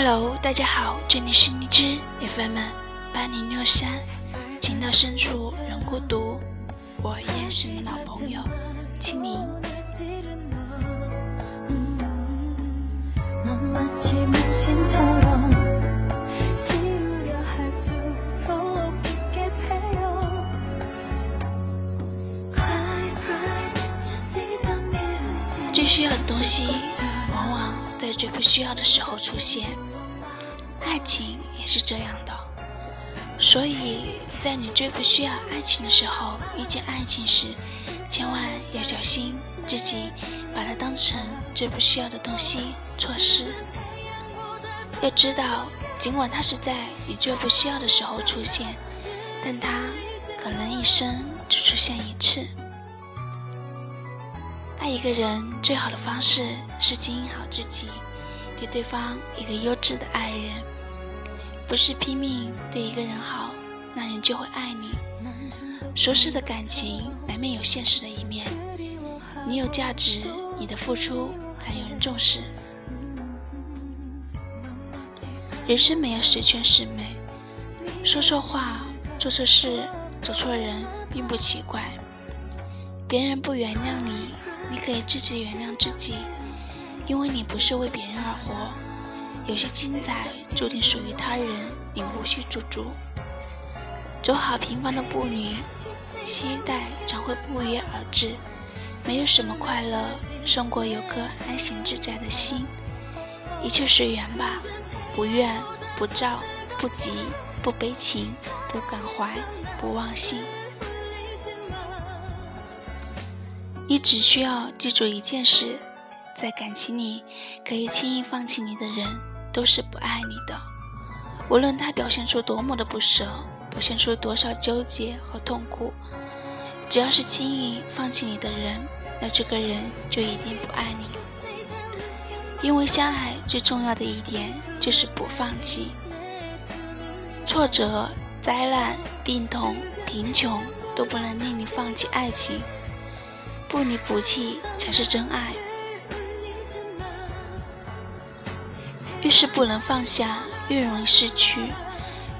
Hello，大家好，这里是荔枝 FM 八零六三，情到深处人孤独，我依然是你老朋友青柠。最需要的东西，往往在最不需要的时候出现。爱情也是这样的，所以在你最不需要爱情的时候遇见爱情时，千万要小心自己把它当成最不需要的东西错失。要知道，尽管它是在你最不需要的时候出现，但它可能一生只出现一次。爱一个人最好的方式是经营好自己，给对方一个优质的爱人，不是拼命对一个人好，那人就会爱你。熟识的感情难免有现实的一面，你有价值，你的付出才有人重视。人生没有十全十美，说错话、做错事、走错人并不奇怪，别人不原谅你。你可以自己原谅自己，因为你不是为别人而活。有些精彩注定属于他人，你无需驻足。走好平凡的步履，期待常会不约而至。没有什么快乐胜过有颗安闲自在的心。一切随缘吧，不怨不躁不急不悲情不感怀不忘心。你只需要记住一件事，在感情里，可以轻易放弃你的人，都是不爱你的。无论他表现出多么的不舍，表现出多少纠结和痛苦，只要是轻易放弃你的人，那这个人就一定不爱你。因为相爱最重要的一点就是不放弃。挫折、灾难、病痛、贫穷都不能令你放弃爱情。不离不弃才是真爱。越是不能放下，越容易失去；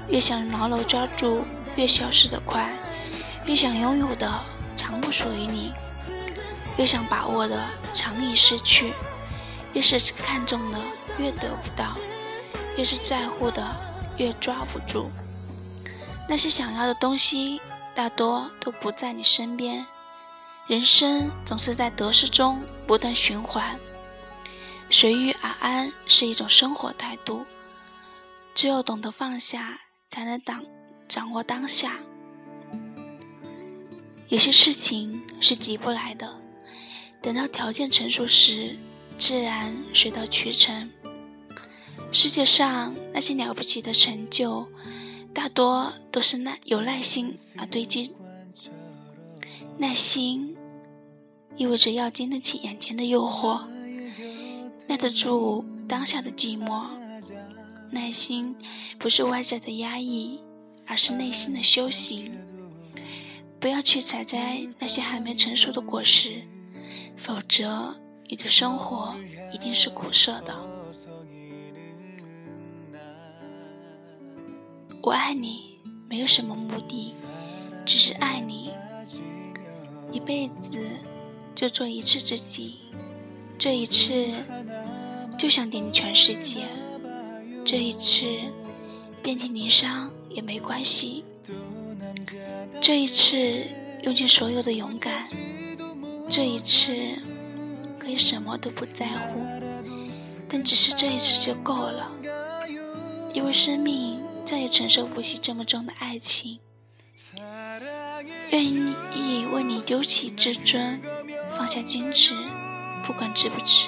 越想牢牢抓住，越消失得快；越想拥有的，常不属于你；越想把握的，常易失去；越是看重的，越得不到；越是在乎的，越抓不住。那些想要的东西，大多都不在你身边。人生总是在得失中不断循环，随遇而安是一种生活态度。只有懂得放下，才能掌掌握当下。有些事情是急不来的，等到条件成熟时，自然水到渠成。世界上那些了不起的成就，大多都是耐有耐心而堆积，耐心。意味着要经得起眼前的诱惑，耐得住当下的寂寞。耐心不是外在的压抑，而是内心的修行。不要去采摘那些还没成熟的果实，否则你的生活一定是苦涩的。我爱你，没有什么目的，只是爱你，一辈子。就做一次自己，这一次就想给你全世界，这一次遍体鳞伤也没关系，这一次用尽所有的勇敢，这一次可以什么都不在乎，但只是这一次就够了，因为生命再也承受不起这么重的爱情，愿意为你丢弃自尊。放下矜持，不管值不值，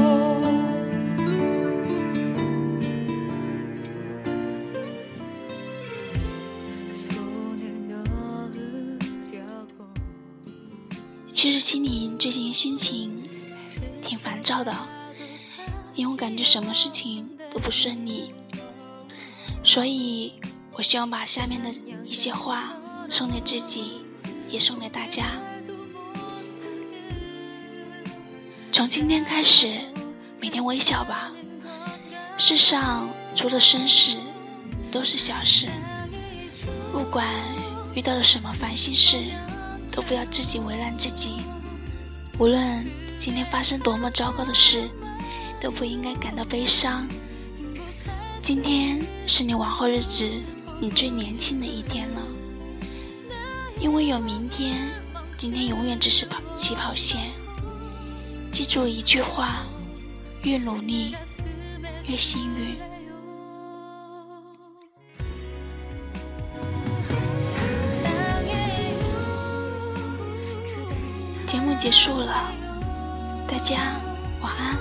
其实青柠最近心情挺烦躁的，因为我感觉什么事情都不顺利，所以我希望把下面的一些话送给自己，也送给大家。从今天开始，每天微笑吧。世上除了生死，都是小事。不管遇到了什么烦心事，都不要自己为难自己。无论今天发生多么糟糕的事，都不应该感到悲伤。今天是你往后日子你最年轻的一天了，因为有明天，今天永远只是跑起跑线。记住一句话：越努力。越幸运。结束了，大家晚安，